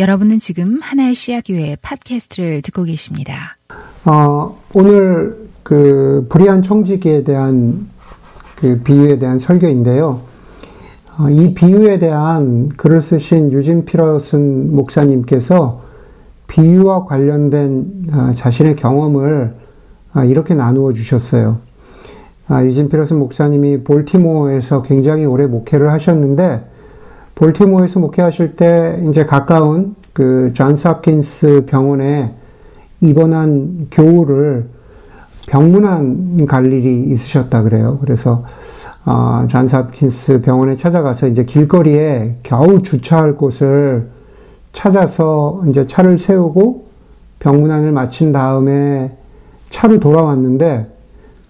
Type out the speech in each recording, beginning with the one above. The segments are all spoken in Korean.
여러분은 지금 하나의 씨앗교회 팟캐스트를 듣고 계십니다. 어, 오늘 그 불의한 청지기에 대한 그 비유에 대한 설교인데요. 어, 이 비유에 대한 글을 쓰신 유진 피러슨 목사님께서 비유와 관련된 어, 자신의 경험을 어, 이렇게 나누어 주셨어요. 아, 유진 피러슨 목사님이 볼티모어에서 굉장히 오래 목회를 하셨는데 볼티모어에서 목회하실 때 이제 가까운 그 존스 홉킨스 병원에 입원한 교우를 병문안 갈 일이 있으셨다 그래요. 그래서 어, 존스 홉킨스 병원에 찾아가서 이제 길거리에 겨우 주차할 곳을 찾아서 이제 차를 세우고 병문안을 마친 다음에 차로 돌아왔는데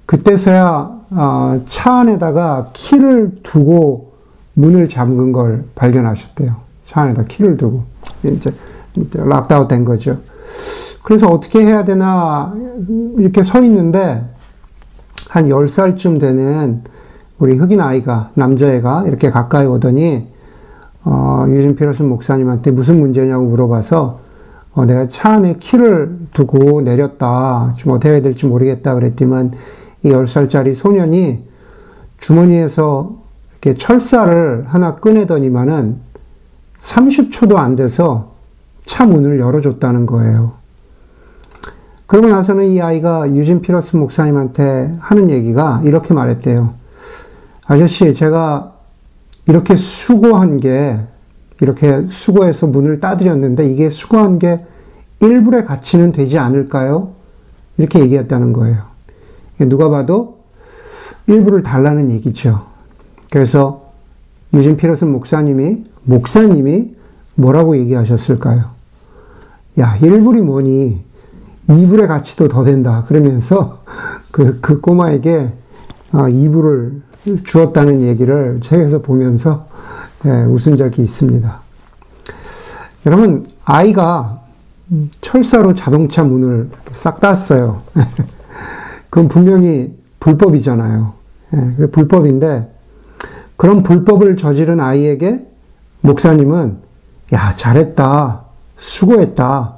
그때서야 어, 차 안에다가 키를 두고 문을 잠근 걸 발견하셨대요. 차 안에다 키를 두고. 이제 락다운 된 거죠. 그래서 어떻게 해야 되나 이렇게 서 있는데 한 10살쯤 되는 우리 흑인 아이가, 남자애가 이렇게 가까이 오더니 어, 유진 피러슨 목사님한테 무슨 문제냐고 물어봐서 어, 내가 차 안에 키를 두고 내렸다. 지금 어떻게 해야 될지 모르겠다 그랬더만 이 10살짜리 소년이 주머니에서 철사를 하나 꺼내더니만은 30초도 안 돼서 차 문을 열어줬다는 거예요. 그러고 나서는 이 아이가 유진 피러스 목사님한테 하는 얘기가 이렇게 말했대요. 아저씨, 제가 이렇게 수고한 게, 이렇게 수고해서 문을 따드렸는데 이게 수고한 게 1불의 가치는 되지 않을까요? 이렇게 얘기했다는 거예요. 누가 봐도 1불을 달라는 얘기죠. 그래서 유진 피러슨 목사님이, 목사님이 뭐라고 얘기하셨을까요? 야, 1불이 뭐니? 2불의 가치도 더 된다. 그러면서 그, 그 꼬마에게 2불을 아, 주었다는 얘기를 책에서 보면서 예, 웃은 적이 있습니다. 여러분, 아이가 철사로 자동차 문을 싹 땄어요. 그건 분명히 불법이잖아요. 예, 불법인데, 그런 불법을 저지른 아이에게 목사님은 야, 잘했다. 수고했다.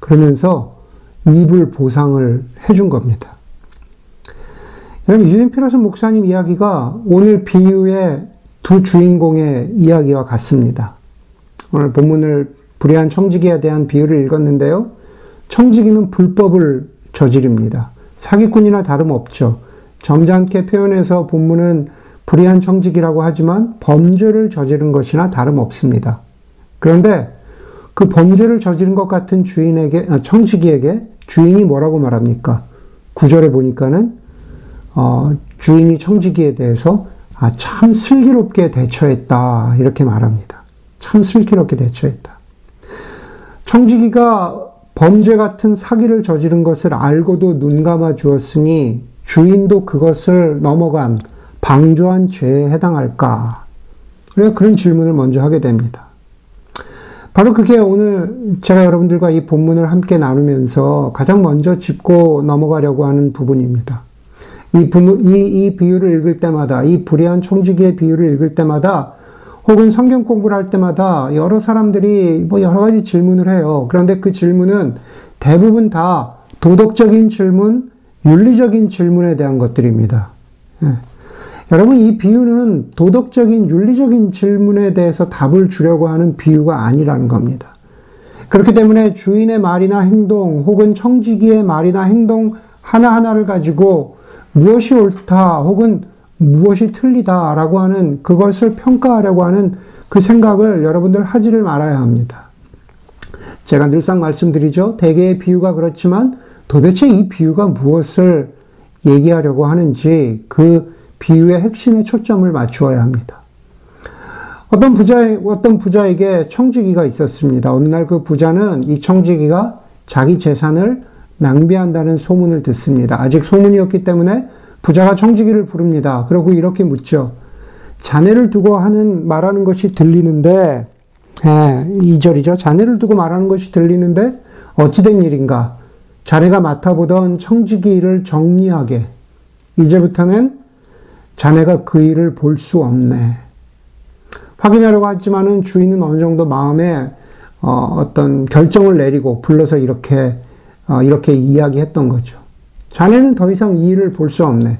그러면서 입을 보상을 해준 겁니다. 여러분, 유진 피라슨 목사님 이야기가 오늘 비유의 두 주인공의 이야기와 같습니다. 오늘 본문을 불의한 청지기에 대한 비유를 읽었는데요. 청지기는 불법을 저지릅니다. 사기꾼이나 다름없죠. 점잖게 표현해서 본문은 불의한 청직이라고 하지만 범죄를 저지른 것이나 다름없습니다. 그런데 그 범죄를 저지른 것 같은 주인에게, 아, 청지기에게 주인이 뭐라고 말합니까? 구절에 보니까는, 어, 주인이 청지기에 대해서 아, 참 슬기롭게 대처했다. 이렇게 말합니다. 참 슬기롭게 대처했다. 청지기가 범죄 같은 사기를 저지른 것을 알고도 눈 감아 주었으니 주인도 그것을 넘어간 방조한 죄에 해당할까? 그래 그런 질문을 먼저 하게 됩니다. 바로 그게 오늘 제가 여러분들과 이 본문을 함께 나누면서 가장 먼저 짚고 넘어가려고 하는 부분입니다. 이, 부문, 이, 이 비유를 읽을 때마다, 이 불의한 청지기의 비유를 읽을 때마다, 혹은 성경 공부를 할 때마다 여러 사람들이 뭐 여러 가지 질문을 해요. 그런데 그 질문은 대부분 다 도덕적인 질문, 윤리적인 질문에 대한 것들입니다. 예. 여러분, 이 비유는 도덕적인, 윤리적인 질문에 대해서 답을 주려고 하는 비유가 아니라는 겁니다. 그렇기 때문에 주인의 말이나 행동, 혹은 청지기의 말이나 행동 하나하나를 가지고 무엇이 옳다, 혹은 무엇이 틀리다라고 하는 그것을 평가하려고 하는 그 생각을 여러분들 하지를 말아야 합니다. 제가 늘상 말씀드리죠. 대개의 비유가 그렇지만 도대체 이 비유가 무엇을 얘기하려고 하는지 그 비유의 핵심에 초점을 맞추어야 합니다. 어떤 부자 어떤 부자에게 청지기가 있었습니다. 어느 날 그 부자는 이 청지기가 자기 재산을 낭비한다는 소문을 듣습니다. 아직 소문이었기 때문에 부자가 청지기를 부릅니다. 그리고 이렇게 묻죠. 자네를 두고 하는 말하는 것이 들리는데 예, 2절이죠. 자네를 두고 말하는 것이 들리는데 어찌된 일인가? 자네가 맡아보던 청지기 일을 정리하게. 이제부터는 자네가 그 일을 볼 수 없네. 확인하려고 하지만은 주인은 어느 정도 마음에 어, 어떤 결정을 내리고 불러서 이렇게 어, 이렇게 이야기했던 거죠. 자네는 더 이상 이 일을 볼 수 없네.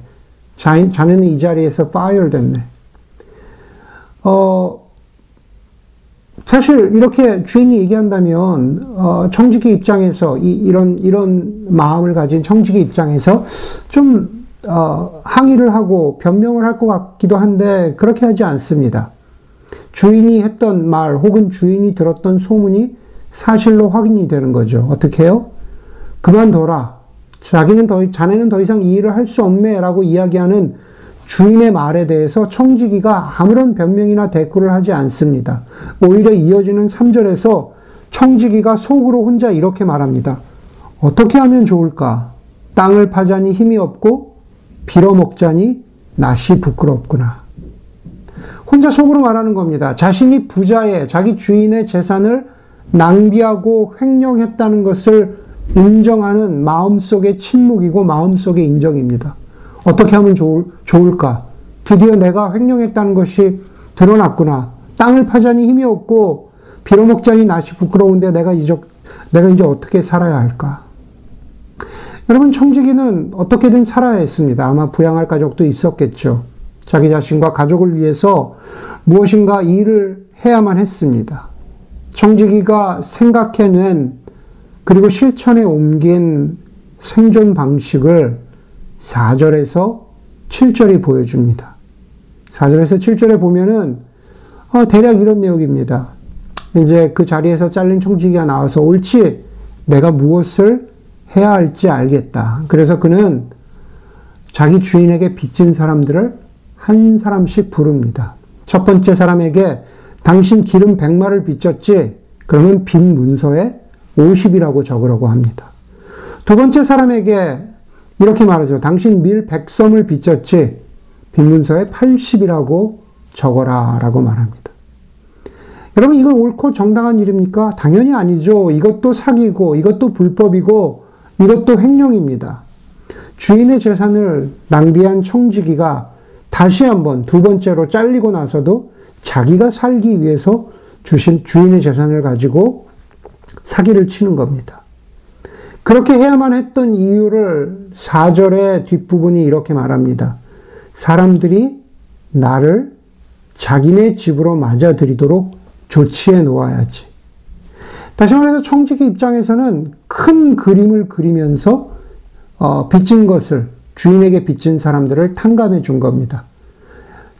자, 자네는 이 자리에서 파이어 됐네. 어, 사실 이렇게 주인이 얘기한다면 어, 청지기 입장에서 이, 런 이런 마음을 가진 청지기 입장에서 좀 어, 항의를 하고 변명을 할 것 같기도 한데 그렇게 하지 않습니다. 주인이 했던 말 혹은 주인이 들었던 소문이 사실로 확인이 되는 거죠. 어떻게 해요? 그만둬라. 자기는 더, 자네는 더 이상 이 일을 할 수 없네. 라고 이야기하는 주인의 말에 대해서 청지기가 아무런 변명이나 대꾸를 하지 않습니다. 오히려 이어지는 3절에서 청지기가 속으로 혼자 이렇게 말합니다. 어떻게 하면 좋을까? 땅을 파자니 힘이 없고 빌어먹자니 낯이 부끄럽구나. 혼자 속으로 말하는 겁니다. 자신이 부자의 자기 주인의 재산을 낭비하고 횡령했다는 것을 인정하는 마음속의 침묵이고 마음속의 인정입니다. 어떻게 하면 좋을, 좋을까? 드디어 내가 횡령했다는 것이 드러났구나. 땅을 파자니 힘이 없고 빌어먹자니 낯이 부끄러운데 내가 이제, 내가 이제 어떻게 살아야 할까? 여러분, 청지기는 어떻게든 살아야 했습니다. 아마 부양할 가족도 있었겠죠. 자기 자신과 가족을 위해서 무엇인가 일을 해야만 했습니다. 청지기가 생각해낸 그리고 실천에 옮긴 생존 방식을 4절에서 7절이 보여줍니다. 4절에서 7절에 보면은 어, 대략 이런 내용입니다. 이제 그 자리에서 잘린 청지기가 나와서 옳지 내가 무엇을 해야 할지 알겠다. 그래서 그는 자기 주인에게 빚진 사람들을 한 사람씩 부릅니다. 첫 번째 사람에게 당신 기름 100마를 빚졌지? 그러면 빈 문서에 50이라고 적으라고 합니다. 두 번째 사람에게 이렇게 말하죠. 당신 밀 100섬을 빚졌지? 빈 문서에 80이라고 적어라 라고 말합니다. 여러분, 이거 옳고 정당한 일입니까? 당연히 아니죠. 이것도 사기고, 이것도 불법이고, 이것도 횡령입니다. 주인의 재산을 낭비한 청지기가 다시 한번 두 번째로 잘리고 나서도 자기가 살기 위해서 주신 주인의 재산을 가지고 사기를 치는 겁니다. 그렇게 해야만 했던 이유를 4절의 뒷부분이 이렇게 말합니다. 사람들이 나를 자기네 집으로 맞아들이도록 조치해 놓아야지. 다시 말해서 청지기 입장에서는 큰 그림을 그리면서 어, 빚진 것을 주인에게 빚진 사람들을 탕감해 준 겁니다.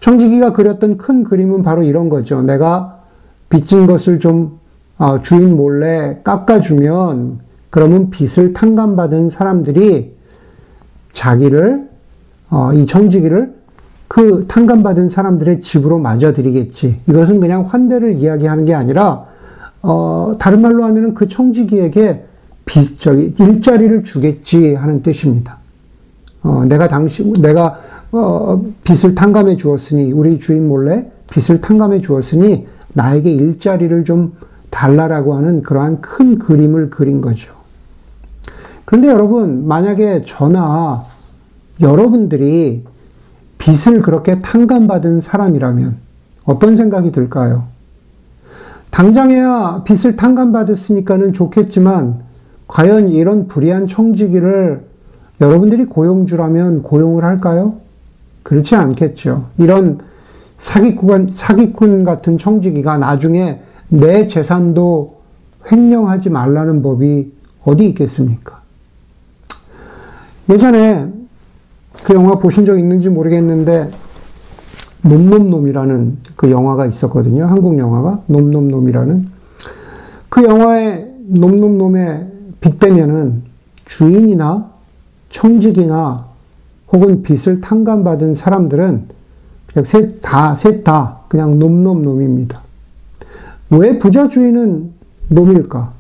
청지기가 그렸던 큰 그림은 바로 이런 거죠. 내가 빚진 것을 좀 어, 주인 몰래 깎아주면 그러면 빚을 탕감받은 사람들이 자기를 어, 이 청지기를 그 탕감받은 사람들의 집으로 맞아들이겠지. 이것은 그냥 환대를 이야기하는 게 아니라 어, 다른 말로 하면은 그 청지기에게 빚, 저기, 일자리를 주겠지 하는 뜻입니다. 어, 내가 당시, 내가, 어, 빚을 탕감해 주었으니, 우리 주인 몰래 빚을 탕감해 주었으니, 나에게 일자리를 좀 달라라고 하는 그러한 큰 그림을 그린 거죠. 그런데 여러분, 만약에 저나 여러분들이 빚을 그렇게 탕감받은 사람이라면 어떤 생각이 들까요? 당장에야 빚을 탕감받았으니까는 좋겠지만, 과연 이런 불의한 청지기를 여러분들이 고용주라면 고용을 할까요? 그렇지 않겠죠. 이런 사기꾼, 사기꾼 같은 청지기가 나중에 내 재산도 횡령하지 말라는 법이 어디 있겠습니까? 예전에 그 영화 보신 적 있는지 모르겠는데, 놈놈놈이라는 그 영화가 있었거든요. 한국 영화가. 놈놈놈이라는. 그 영화의 놈놈놈에 빚대면은 주인이나 청직이나 혹은 빚을 탕감받은 사람들은 그냥 셋 다, 셋 다 그냥 놈놈놈입니다. 왜 부자 주인은 놈일까?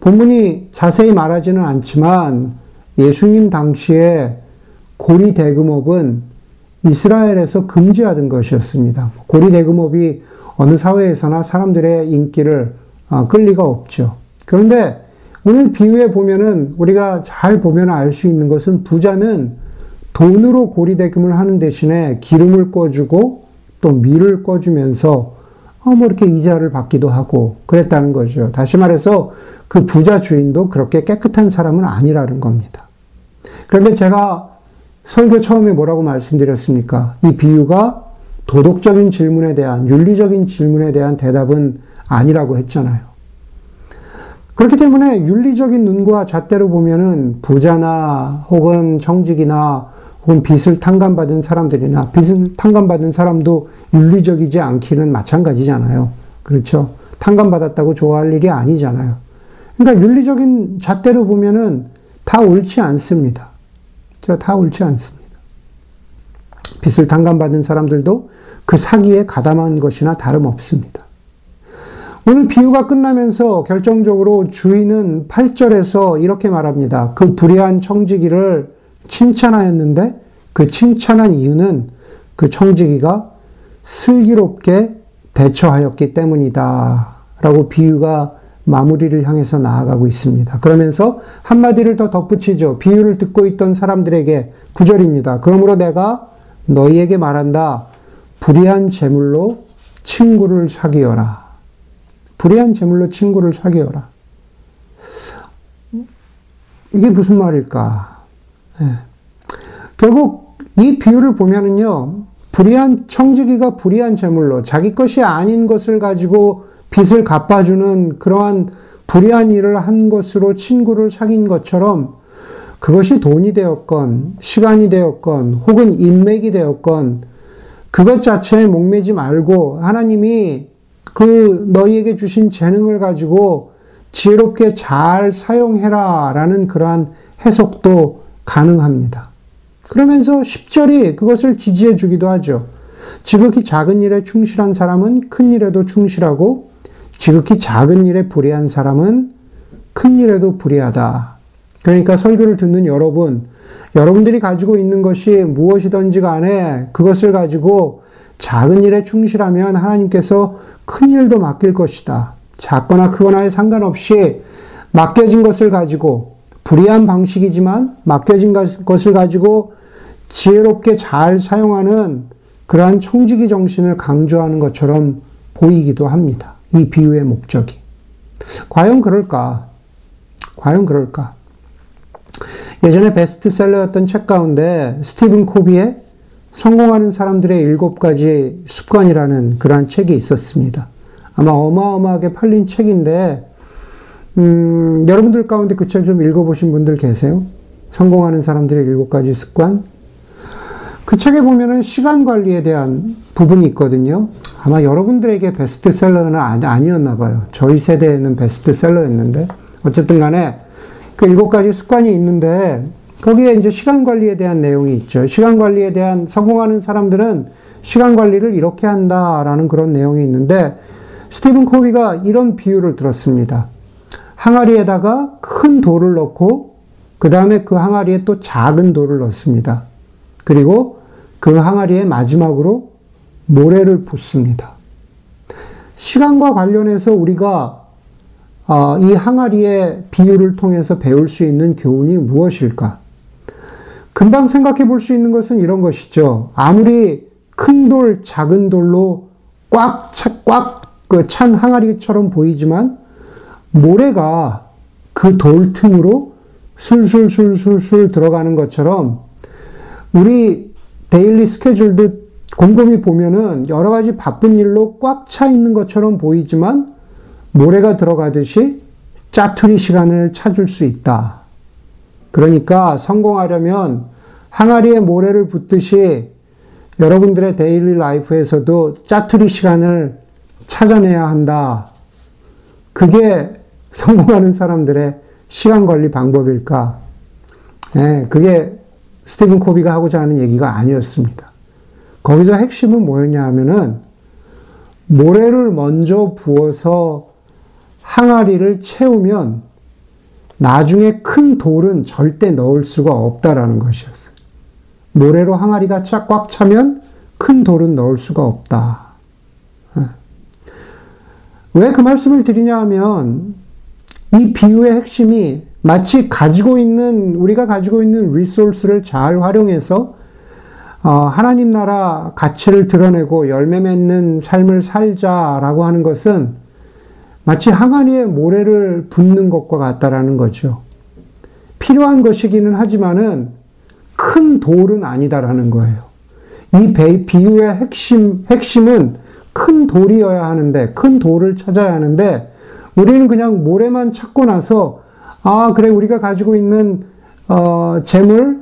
본문이 자세히 말하지는 않지만 예수님 당시에 고리 대금업은 이스라엘에서 금지하던 것이었습니다. 고리 대금업이 어느 사회에서나 사람들의 인기를 아, 끌 리가 없죠. 그런데 오늘 비유에 보면은 우리가 잘 보면 알 수 있는 것은 부자는 돈으로 고리대금을 하는 대신에 기름을 꺼주고 또 밀을 꺼주면서 어, 뭐 이렇게 이자를 받기도 하고 그랬다는 거죠. 다시 말해서 그 부자 주인도 그렇게 깨끗한 사람은 아니라는 겁니다. 그런데 제가 설교 처음에 뭐라고 말씀드렸습니까? 이 비유가 도덕적인 질문에 대한, 윤리적인 질문에 대한 대답은 아니라고 했잖아요. 그렇기 때문에 윤리적인 눈과 잣대로 보면은 부자나 혹은 정직이나 혹은 빚을 탕감받은 사람들이나 빚을 탕감받은 사람도 윤리적이지 않기는 마찬가지잖아요. 그렇죠? 탕감받았다고 좋아할 일이 아니잖아요. 그러니까 윤리적인 잣대로 보면은 다 옳지 않습니다. 다 옳지 않습니다. 빚을 탕감받은 사람들도 그 사기에 가담한 것이나 다름없습니다. 오늘 비유가 끝나면서 결정적으로 주인은 8절에서 이렇게 말합니다. 그 불의한 청지기를 칭찬하였는데 그 칭찬한 이유는 그 청지기가 슬기롭게 대처하였기 때문이다. 라고 비유가 마무리를 향해서 나아가고 있습니다. 그러면서 한마디를 더 덧붙이죠. 비유를 듣고 있던 사람들에게 구절입니다. 그러므로 내가 너희에게 말한다. 불의한 재물로 친구를 사귀어라. 불의한 재물로 친구를 사귀어라. 이게 무슨 말일까? 네. 결국 이 비유를 보면은요, 불의한 청지기가 불의한 재물로 자기 것이 아닌 것을 가지고 빚을 갚아주는 그러한 불의한 일을 한 것으로 친구를 사귄 것처럼 그것이 돈이 되었건, 시간이 되었건, 혹은 인맥이 되었건, 그것 자체에 목매지 말고 하나님이 그 너희에게 주신 재능을 가지고 지혜롭게 잘 사용해라 라는 그러한 해석도 가능합니다. 그러면서 10절이 그것을 지지해 주기도 하죠. 지극히 작은 일에 충실한 사람은 큰 일에도 충실하고 지극히 작은 일에 불의한 사람은 큰 일에도 불의하다. 그러니까 설교를 듣는 여러분, 여러분들이 가지고 있는 것이 무엇이든지 간에 그것을 가지고 작은 일에 충실하면 하나님께서 큰 일도 맡길 것이다. 작거나 크거나에 상관없이 맡겨진 것을 가지고 불의한 방식이지만 맡겨진 것을 가지고 지혜롭게 잘 사용하는 그러한 청지기 정신을 강조하는 것처럼 보이기도 합니다. 이 비유의 목적이. 과연 그럴까? 과연 그럴까? 예전에 베스트셀러였던 책 가운데 스티븐 코비의 성공하는 사람들의 일곱 가지 습관이라는 그러한 책이 있었습니다. 아마 어마어마하게 팔린 책인데, 음, 여러분들 가운데 그 책 좀 읽어보신 분들 계세요? 성공하는 사람들의 일곱 가지 습관? 그 책에 보면은 시간 관리에 대한 부분이 있거든요. 아마 여러분들에게 베스트셀러는 아니었나 봐요. 저희 세대에는 베스트셀러였는데. 어쨌든 간에 그 일곱 가지 습관이 있는데 거기에 이제 시간 관리에 대한 내용이 있죠. 시간 관리에 대한 성공하는 사람들은 시간 관리를 이렇게 한다라는 그런 내용이 있는데 스티븐 코비가 이런 비유를 들었습니다. 항아리에다가 큰 돌을 넣고 그 다음에 그 항아리에 또 작은 돌을 넣습니다. 그리고 그 항아리에 마지막으로 모래를 붓습니다. 시간과 관련해서 우리가 어, 이 항아리의 비유를 통해서 배울 수 있는 교훈이 무엇일까? 금방 생각해 볼 수 있는 것은 이런 것이죠. 아무리 큰 돌, 작은 돌로 꽉, 차, 꽉찬 그 항아리처럼 보이지만 모래가 그 돌 틈으로 술술술술술 들어가는 것처럼 우리 daily 스케줄도 곰곰이 보면은 여러 가지 바쁜 일로 꽉 차 있는 것처럼 보이지만 모래가 들어가듯이 짜투리 시간을 찾을 수 있다. 그러니까 성공하려면 항아리에 모래를 붓듯이 여러분들의 daily life에서도 짜투리 시간을 찾아내야 한다. 그게 성공하는 사람들의 시간 관리 방법일까? 네, 그게 스티븐 코비가 하고자 하는 얘기가 아니었습니다. 거기서 핵심은 뭐였냐 하면은 모래를 먼저 부어서 항아리를 채우면 나중에 큰 돌은 절대 넣을 수가 없다라는 것이었어요. 모래로 항아리가 꽉 차면 큰 돌은 넣을 수가 없다. 어. 왜그 말씀을 드리냐 하면 이 비유의 어, 하나님 나라 가치를 드러내고 열매 맺는 삶을 살자라고 하는 것은 마치 항아리에 모래를 붓는 것과 같다라는 거죠. 필요한 것이기는 하지만은 큰 돌은 아니다라는 거예요. 이 비유의 핵심, 핵심은 큰 돌이어야 하는데, 큰 돌을 찾아야 하는데, 우리는 그냥 모래만 찾고 나서, 아, 그래, 우리가 가지고 있는, 어, 재물,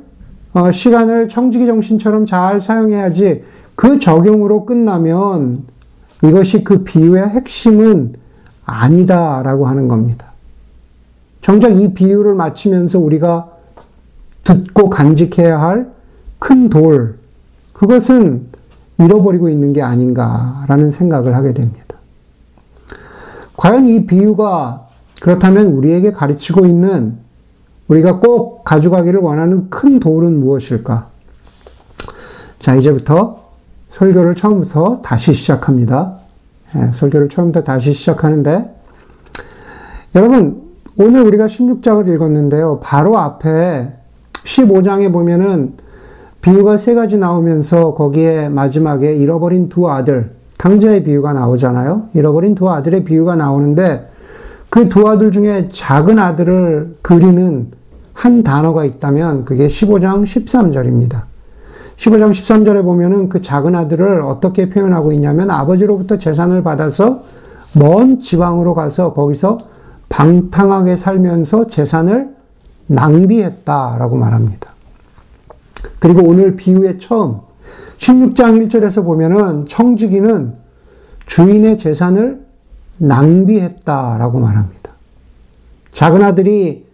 어, 시간을 청지기 정신처럼 잘 사용해야지. 그 적용으로 끝나면 이것이 그 비유의 핵심은 아니다라고 하는 겁니다. 정작 이 비유를 마치면서 우리가 듣고 간직해야 할 큰 돌, 그것은 잃어버리고 있는 게 아닌가라는 생각을 하게 됩니다. 과연 이 비유가 그렇다면 우리에게 가르치고 있는 우리가 꼭 가져가기를 원하는 큰 돌은 무엇일까? 자, 이제부터 설교를 처음부터 다시 시작합니다. 네, 설교를 처음부터 다시 시작하는데, 여러분, 오늘 우리가 16장을 읽었는데요. 바로 앞에 15장에 보면은 비유가 세 가지 나오면서 거기에 마지막에 잃어버린 두 아들, 탕자의 비유가 나오잖아요. 잃어버린 두 아들의 비유가 나오는데 그 두 아들 중에 작은 아들을 그리는 한 단어가 있다면 그게 15장 13절입니다. 15장 13절에 보면은 그 작은 아들을 어떻게 표현하고 있냐면 아버지로부터 재산을 받아서 먼 지방으로 가서 거기서 방탕하게 살면서 재산을 낭비했다라고 말합니다. 그리고 오늘 비유의 처음 16장 1절에서 보면은 청지기는 주인의 재산을 낭비했다라고 말합니다. 작은 아들이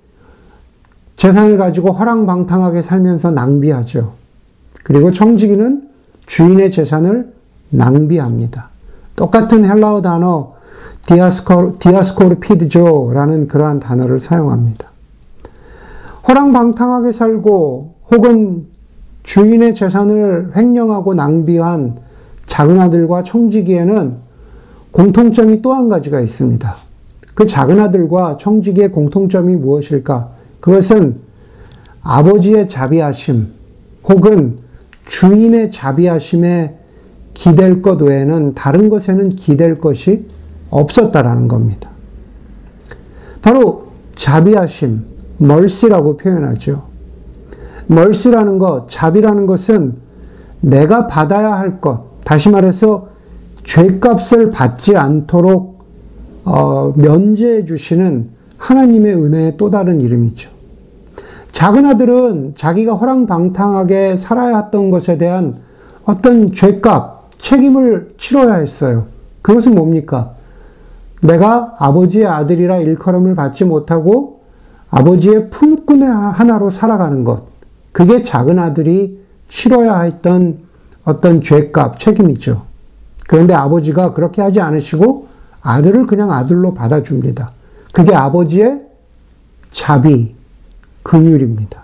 재산을 가지고 허랑방탕하게 살면서 낭비하죠. 그리고 청지기는 주인의 재산을 낭비합니다. 똑같은 헬라어 단어 디아스코, 디아스코르피드조라는 그러한 단어를 사용합니다. 호랑방탕하게 살고 혹은 주인의 재산을 횡령하고 낭비한 작은 아들과 청지기에는 공통점이 또 한 가지가 있습니다. 그 작은 아들과 청지기의 공통점이 무엇일까? 그것은 아버지의 자비하심 혹은 주인의 자비하심에 기댈 것 외에는 다른 것에는 기댈 것이 없었다라는 겁니다. 바로 자비하심, 멀시라고 표현하죠. 멀시라는 것, 자비라는 것은 내가 받아야 할 것, 다시 말해서 죄값을 받지 않도록 어, 면제해 주시는 하나님의 은혜의 또 다른 이름이죠. 작은 아들은 자기가 허랑방탕하게 살아야 했던 것에 대한 어떤 죄값, 책임을 치러야 했어요. 그것은 뭡니까? 내가 아버지의 아들이라 일컬음을 받지 못하고 아버지의 품꾼의 하나로 살아가는 것. 그게 작은 아들이 치러야 했던 어떤 죄값, 책임이죠. 그런데 아버지가 그렇게 하지 않으시고 아들을 그냥 아들로 받아줍니다. 그게 아버지의 자비, 긍휼입니다.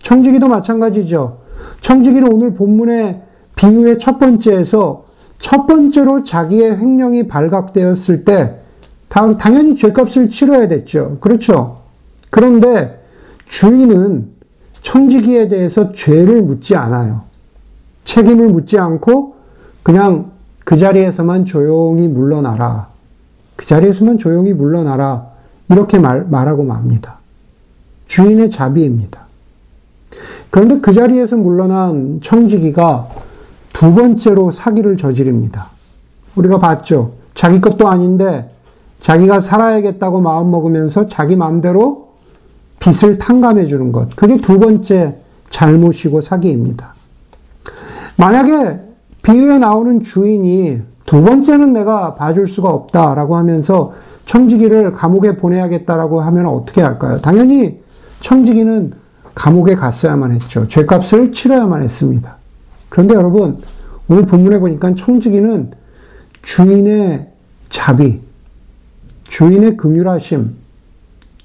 청지기도 마찬가지죠. 청지기는 오늘 본문의 비유의 첫 번째에서 첫 번째로 자기의 횡령이 발각되었을 때 당연히 죄값을 치러야 됐죠. 그렇죠. 그런데 주인은 청지기에 대해서 죄를 묻지 않아요. 책임을 묻지 않고 그냥 그 자리에서만 조용히 물러나라. 그 자리에서만 조용히 물러나라. 이렇게 말, 말하고 맙니다. 주인의 자비입니다. 그런데 그 자리에서 물러난 청지기가 두 번째로 사기를 저지릅니다. 우리가 봤죠. 자기 것도 아닌데 자기가 살아야겠다고 마음먹으면서 자기 마음대로 빚을 탕감해 주는 것. 그게 두 번째 잘못이고 사기입니다. 만약에 비유에 나오는 주인이 두 번째는 내가 봐줄 수가 없다라고 하면서 청지기를 감옥에 보내야겠다라고 하면 어떻게 할까요? 당연히 청지기는 감옥에 갔어야만 했죠. 죄값을 치러야만 했습니다. 그런데 여러분, 오늘 본문에 보니까 청지기는 주인의 자비, 주인의 긍휼하심,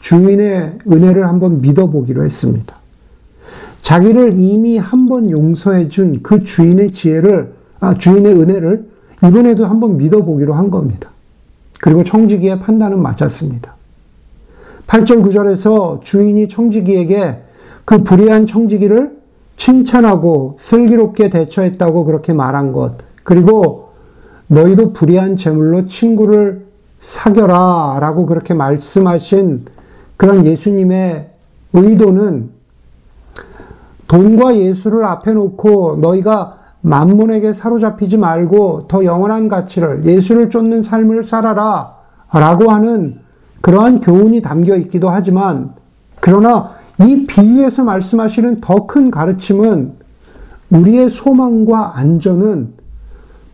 주인의 은혜를 한번 믿어보기로 했습니다. 자기를 이미 한번 용서해 준 그 주인의 지혜를, 아, 주인의 은혜를 이번에도 한번 믿어보기로 한 겁니다. 그리고 청지기의 판단은 맞았습니다. 8절 9절에서 주인이 청지기에게 그 불의한 청지기를 칭찬하고 슬기롭게 대처했다고 그렇게 말한 것, 그리고 너희도 불의한 재물로 친구를 사겨라 라고 그렇게 말씀하신 그런 예수님의 의도는 돈과 예수를 앞에 놓고 너희가 만문에게 사로잡히지 말고 더 영원한 가치를 예수를 쫓는 삶을 살아라 라고 하는 그러한 교훈이 담겨 있기도 하지만 그러나 이 비유에서 말씀하시는 더 큰 가르침은 우리의 소망과 안전은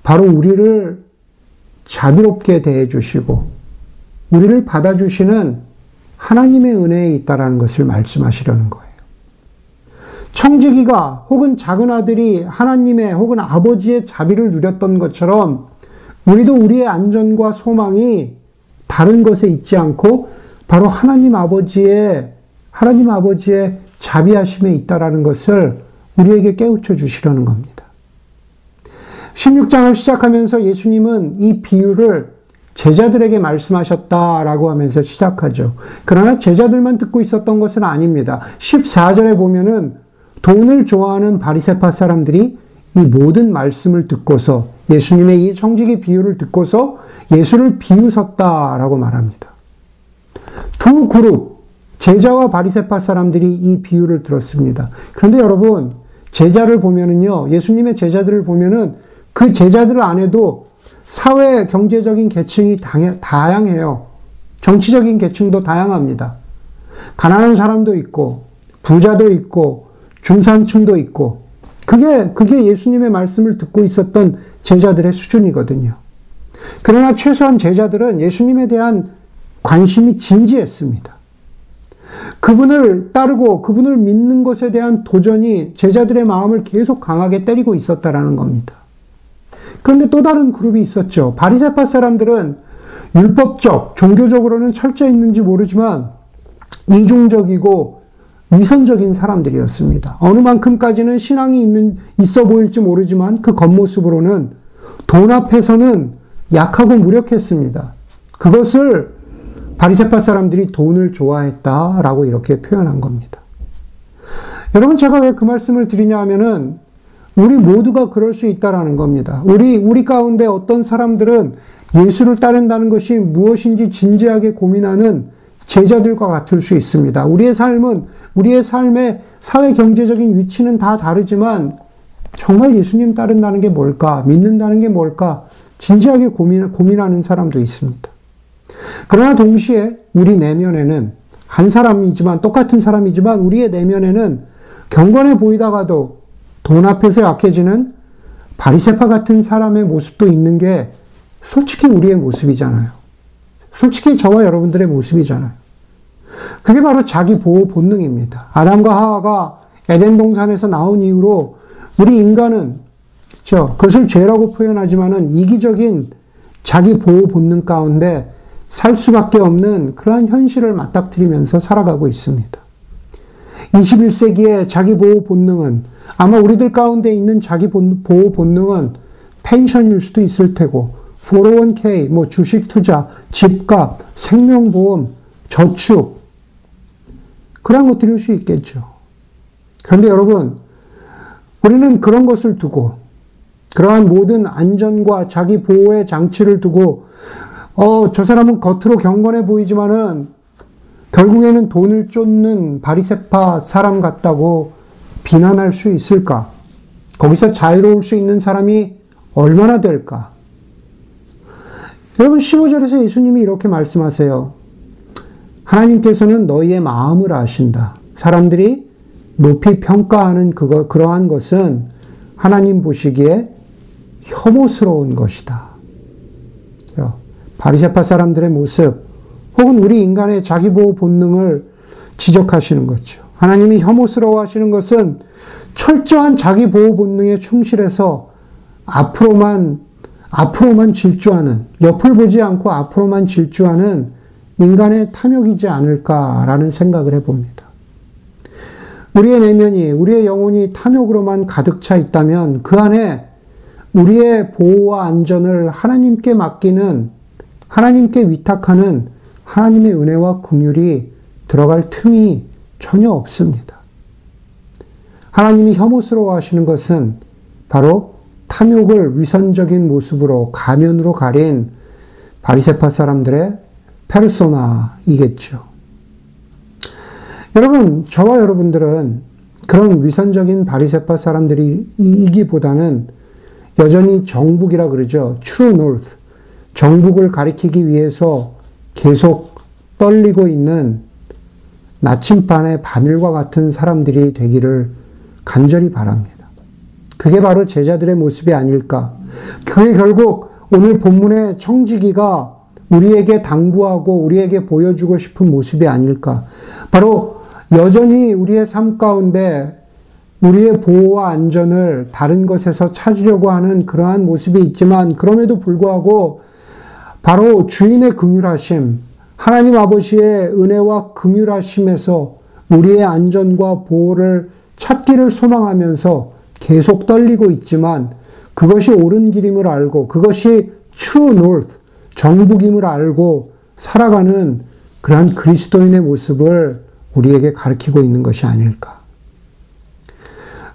바로 우리를 자비롭게 대해 주시고 우리를 받아주시는 하나님의 은혜에 있다라는 것을 말씀하시려는 거예요. 청지기가 혹은 작은 아들이 하나님의 혹은 아버지의 자비를 누렸던 것처럼 우리도 우리의 안전과 소망이 다른 것에 있지 않고 바로 하나님 아버지의 하나님 아버지의 자비하심에 있다라는 것을 우리에게 깨우쳐 주시려는 겁니다. 16장을 시작하면서 예수님은 이 비유를 제자들에게 말씀하셨다라고 하면서 시작하죠. 그러나 제자들만 듣고 있었던 것은 아닙니다. 14절에 보면은 돈을 좋아하는 바리세파 사람들이 이 모든 말씀을 듣고서 예수님의 이 청지기 비유를 듣고서 예수를 비웃었다라고 말합니다. 두 그룹 제자와 바리세파 사람들이 이 비유를 들었습니다. 그런데 여러분 제자를 보면은요 예수님의 제자들을 보면은 그 제자들 안에도 사회 경제적인 계층이 다양해요. 정치적인 계층도 다양합니다. 가난한 사람도 있고 부자도 있고 중산층도 있고 그게 그게 예수님의 말씀을 듣고 있었던 제자들의 수준이거든요. 그러나 최소한 제자들은 예수님에 대한 관심이 진지했습니다. 그분을 따르고 그분을 믿는 것에 대한 도전이 제자들의 마음을 계속 강하게 때리고 있었다라는 겁니다. 그런데 또 다른 그룹이 있었죠. 바리새파 사람들은 율법적, 종교적으로는 철저했는지 모르지만 이중적이고 위선적인 사람들이었습니다. 어느 만큼까지는 신앙이 있는, 있어 보일지 모르지만 그 겉모습으로는 돈 앞에서는 약하고 무력했습니다. 그것을 바리새파 사람들이 돈을 좋아했다라고 이렇게 표현한 겁니다. 여러분 제가 왜 그 말씀을 드리냐 하면은 우리 모두가 그럴 수 있다라는 겁니다. 우리 우리 가운데 어떤 사람들은 예수를 따른다는 것이 무엇인지 진지하게 고민하는 제자들과 같을 수 있습니다. 우리의 삶은 우리의 삶의 사회 경제적인 위치는 다 다르지만 정말 예수님 따른다는 게 뭘까? 믿는다는 게 뭘까? 진지하게 고민, 고민하는 사람도 있습니다. 그러나 동시에 우리 내면에는 한 사람이지만 똑같은 사람이지만 우리의 내면에는 경건해 보이다가도 돈 앞에서 약해지는 바리세파 같은 사람의 모습도 있는 게 솔직히 우리의 모습이잖아요. 솔직히 저와 여러분들의 모습이잖아요. 그게 바로 자기 보호 본능입니다. 아담과 하와가 에덴 동산에서 나온 이후로 우리 인간은 그렇죠? 그것을 죄라고 표현하지만은 이기적인 자기 보호 본능 가운데 살 수밖에 없는 그러한 현실을 맞닥뜨리면서 살아가고 있습니다. 21세기의 자기 보호 본능은 아마 우리들 가운데 있는 자기 보호 본능은 펜션일 수도 있을 테고 401k, 뭐 주식 투자, 집값, 생명보험, 저축 그런 것들일 수 있겠죠. 그런데 여러분 우리는 그런 것을 두고 그러한 모든 안전과 자기 보호의 장치를 두고 어, 저 사람은 겉으로 경건해 보이지만은 결국에는 돈을 쫓는 바리세파 사람 같다고 비난할 수 있을까? 거기서 자유로울 수 있는 사람이 얼마나 될까? 여러분 15절에서 예수님이 이렇게 말씀하세요. 하나님께서는 너희의 마음을 아신다. 사람들이 높이 평가하는 그거, 그러한 것은 하나님 보시기에 혐오스러운 것이다. 바리새파 사람들의 모습, 혹은 우리 인간의 자기보호 본능을 지적하시는 거죠. 하나님이 혐오스러워 하시는 것은 철저한 자기보호 본능에 충실해서 앞으로만, 앞으로만 질주하는, 옆을 보지 않고 앞으로만 질주하는 인간의 탐욕이지 않을까라는 생각을 해봅니다. 우리의 내면이, 우리의 영혼이 탐욕으로만 가득 차 있다면 그 안에 우리의 보호와 안전을 하나님께 맡기는, 하나님께 위탁하는 하나님의 은혜와 긍휼이 들어갈 틈이 전혀 없습니다. 하나님이 혐오스러워 하시는 것은 바로 탐욕을 위선적인 모습으로 가면으로 가린 바리세파 사람들의 페르소나이겠죠. 여러분, 저와 여러분들은 그런 위선적인 바리세파 사람들이기보다는 여전히 정북이라 그러죠. true north. 정북을 가리키기 위해서 계속 떨리고 있는 나침반의 바늘과 같은 사람들이 되기를 간절히 바랍니다. 그게 바로 제자들의 모습이 아닐까. 그게 결국 오늘 본문의 청지기가 우리에게 당부하고 우리에게 보여주고 싶은 모습이 아닐까. 바로 여전히 우리의 삶 가운데 우리의 보호와 안전을 다른 것에서 찾으려고 하는 그러한 모습이 있지만 그럼에도 불구하고 바로 주인의 긍휼하심, 하나님 아버지의 은혜와 긍휼하심에서 우리의 안전과 보호를 찾기를 소망하면서 계속 떨리고 있지만 그것이 옳은 길임을 알고 그것이 true north, 정북임을 알고 살아가는 그러한 그리스도인의 모습을 우리에게 가르치고 있는 것이 아닐까.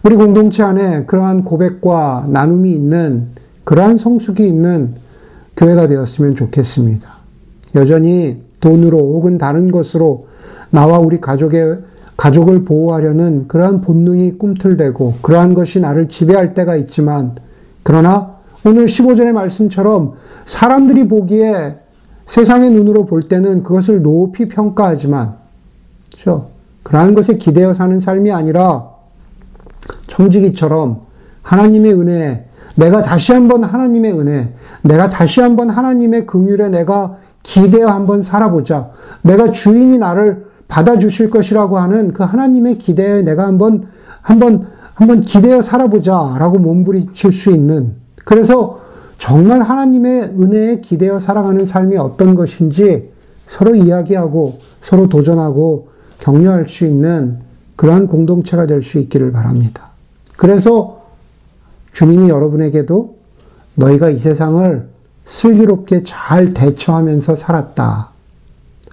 우리 공동체 안에 그러한 고백과 나눔이 있는 그러한 성숙이 있는 교회가 되었으면 좋겠습니다. 여전히 돈으로 혹은 다른 것으로 나와 우리 가족의 가족을 보호하려는 그러한 본능이 꿈틀대고 그러한 것이 나를 지배할 때가 있지만 그러나 오늘 15절의 말씀처럼 사람들이 보기에 세상의 눈으로 볼 때는 그것을 높이 평가하지만 그렇죠? 그러한 것에 기대어 사는 삶이 아니라 청지기처럼 하나님의 은혜, 내가 다시 한번 하나님의 은혜, 내가 다시 한번 하나님의 긍휼에 내가 기대어 한번 살아보자. 내가 주인이 나를 받아주실 것이라고 하는 그 하나님의 기대에 내가 한번, 한번, 한번 기대어 살아보자라고 몸부림칠 수 있는. 그래서 정말 하나님의 은혜에 기대어 살아가는 삶이 어떤 것인지 서로 이야기하고 서로 도전하고 격려할 수 있는 그러한 공동체가 될 수 있기를 바랍니다. 그래서 주님이 여러분에게도 너희가 이 세상을 슬기롭게 잘 대처하면서 살았다.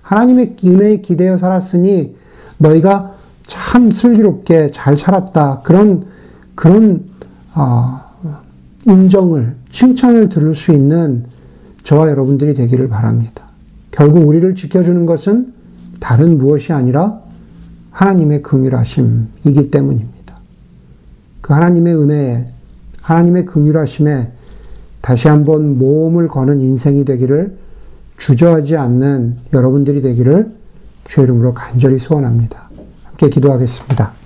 하나님의 은혜에 기대어 살았으니 너희가 참 슬기롭게 잘 살았다. 그런, 그런, 어, 인정을, 칭찬을 들을 수 있는 저와 여러분들이 되기를 바랍니다. 결국 우리를 지켜주는 것은 다른 무엇이 아니라 하나님의 긍휼하심이기 때문입니다. 그 하나님의 은혜에 하나님의 긍휼하심에 다시 한번 모험을 거는 인생이 되기를 주저하지 않는 여러분들이 되기를 주의 이름으로 간절히 소원합니다. 함께 기도하겠습니다.